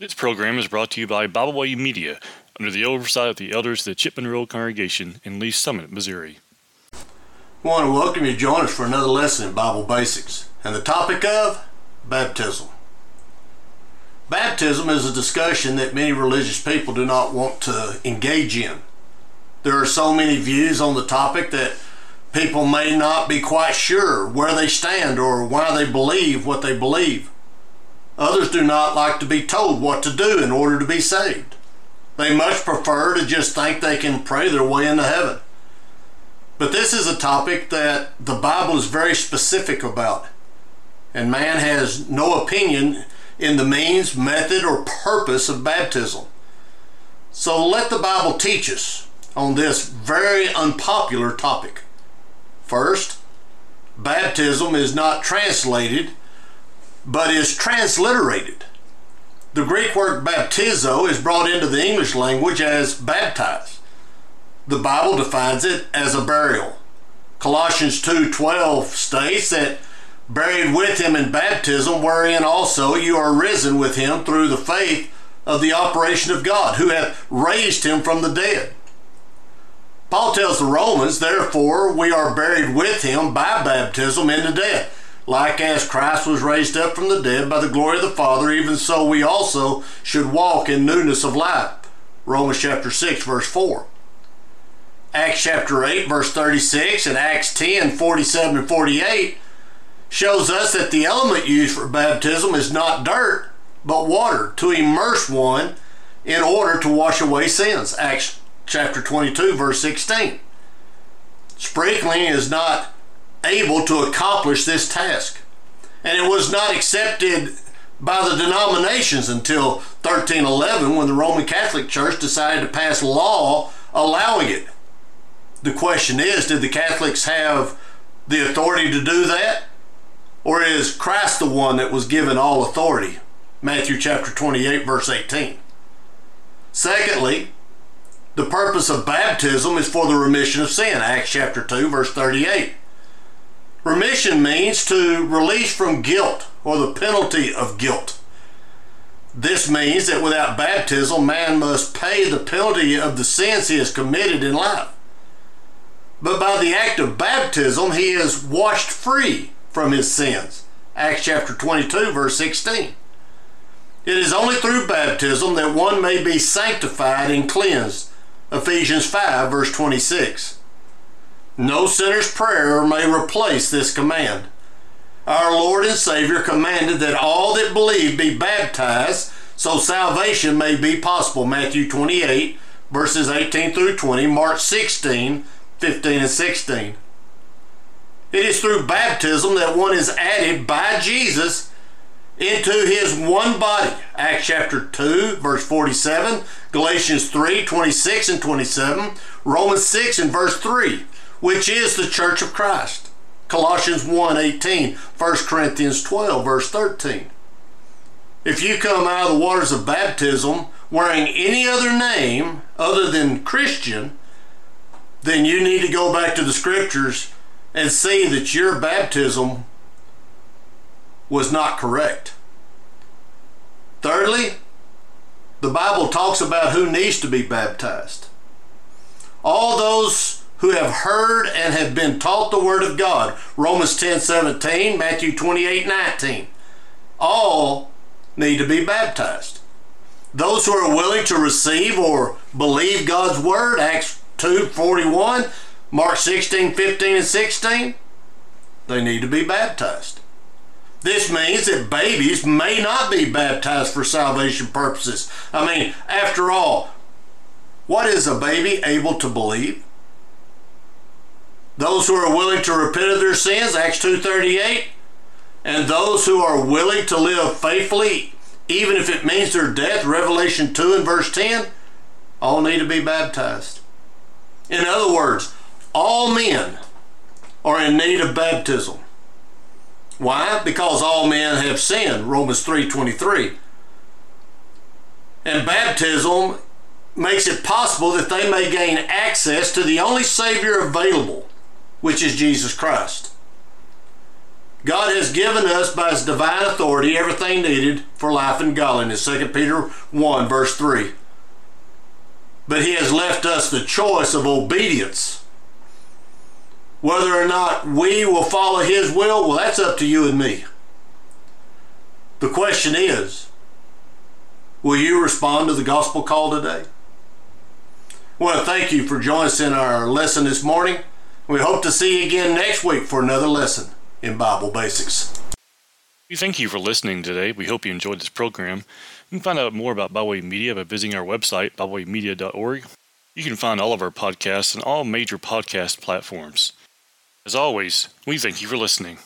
This program is brought to you by Bible Media under the oversight of the elders of the Chipman Road Congregation in Lee's Summit, Missouri. I want to welcome you to join us for another lesson in Bible Basics and the topic of baptism. Baptism is a discussion that many religious people do not want to engage in. There are so many views on the topic that people may not be quite sure where they stand or why they believe what they believe. Others do not like to be told what to do in order to be saved. They much prefer to just think they can pray their way into heaven. But this is a topic that the Bible is very specific about, and man has no opinion in the means, method, or purpose of baptism. So let the Bible teach us on this very unpopular topic. First, baptism is not translated, but is transliterated. The Greek word baptizo is brought into the English language as baptize. The Bible defines it as a burial. Colossians 2:12 states that buried with him in baptism, wherein also you are risen with him through the faith of the operation of God, who hath raised him from the dead. Paul tells the Romans, therefore, we are buried with him by baptism into death. Like as Christ was raised up from the dead by the glory of the Father, even so we also should walk in newness of life. Romans chapter 6, verse 4. Acts chapter 8, verse 36, and Acts 10, 47 and 48 shows us that the element used for baptism is not dirt, but water to immerse one in order to wash away sins. Acts chapter 22, verse 16. Sprinkling is not able to accomplish this task. And it was not accepted by the denominations until 1311 when the Roman Catholic Church decided to pass law allowing it. The question is did the Catholics have the authority to do that? Or is Christ the one that was given all authority? Matthew chapter 28, verse 18. Secondly, the purpose of baptism is for the remission of sin. Acts chapter 2, verse 38. Remission means to release from guilt or the penalty of guilt. This means that without baptism, man must pay the penalty of the sins he has committed in life. But by the act of baptism, he is washed free from his sins. Acts chapter 22, verse 16. It is only through baptism that one may be sanctified and cleansed. Ephesians 5, verse 26. No sinner's prayer may replace this command. Our Lord and Savior commanded that all that believe be baptized so salvation may be possible. Matthew 28, verses 18 through 20, Mark 16, 15 and 16. It is through baptism that one is added by Jesus into his one body. Acts chapter 2, verse 47, Galatians 3, 26 and 27, Romans 6 and verse 3 which is the church of Christ. Colossians 1 18, 1 Corinthians 12, verse 13. If you come out of the waters of baptism wearing any other name other than Christian, then you need to go back to the scriptures and see that your baptism was not correct. Thirdly, the Bible talks about who needs to be baptized. All those who have heard and have been taught the word of God. Romans 10 17, Matthew 28 19. All need to be baptized. Those who are willing to receive or believe God's word, Acts 2 41, Mark 16 15 and 16, they need to be baptized. This means that babies may not be baptized for salvation purposes. I mean, after all, what is a baby able to believe? Those who are willing to repent of their sins, Acts 2.38, and those who are willing to live faithfully, even if it means their death, Revelation 2 and verse 10, all need to be baptized. In other words, all men are in need of baptism. Why? Because all men have sinned, Romans 3.23. And baptism makes it possible that they may gain access to the only Savior available which is Jesus Christ. God has given us by his divine authority everything needed for life and godliness. 2 Peter 1, verse 3. But he has left us the choice of obedience. Whether or not we will follow his will, well, that's up to you and me. The question is, will you respond to the gospel call today? To thank you for joining us in our lesson this morning. We hope to see you again next week for another lesson in Bible Basics. We thank you for listening today. We hope you enjoyed this program. You can find out more about Bibleways Media by visiting our website, biblewaysmedia.org. You can find all of our podcasts on all major podcast platforms. As always, we thank you for listening.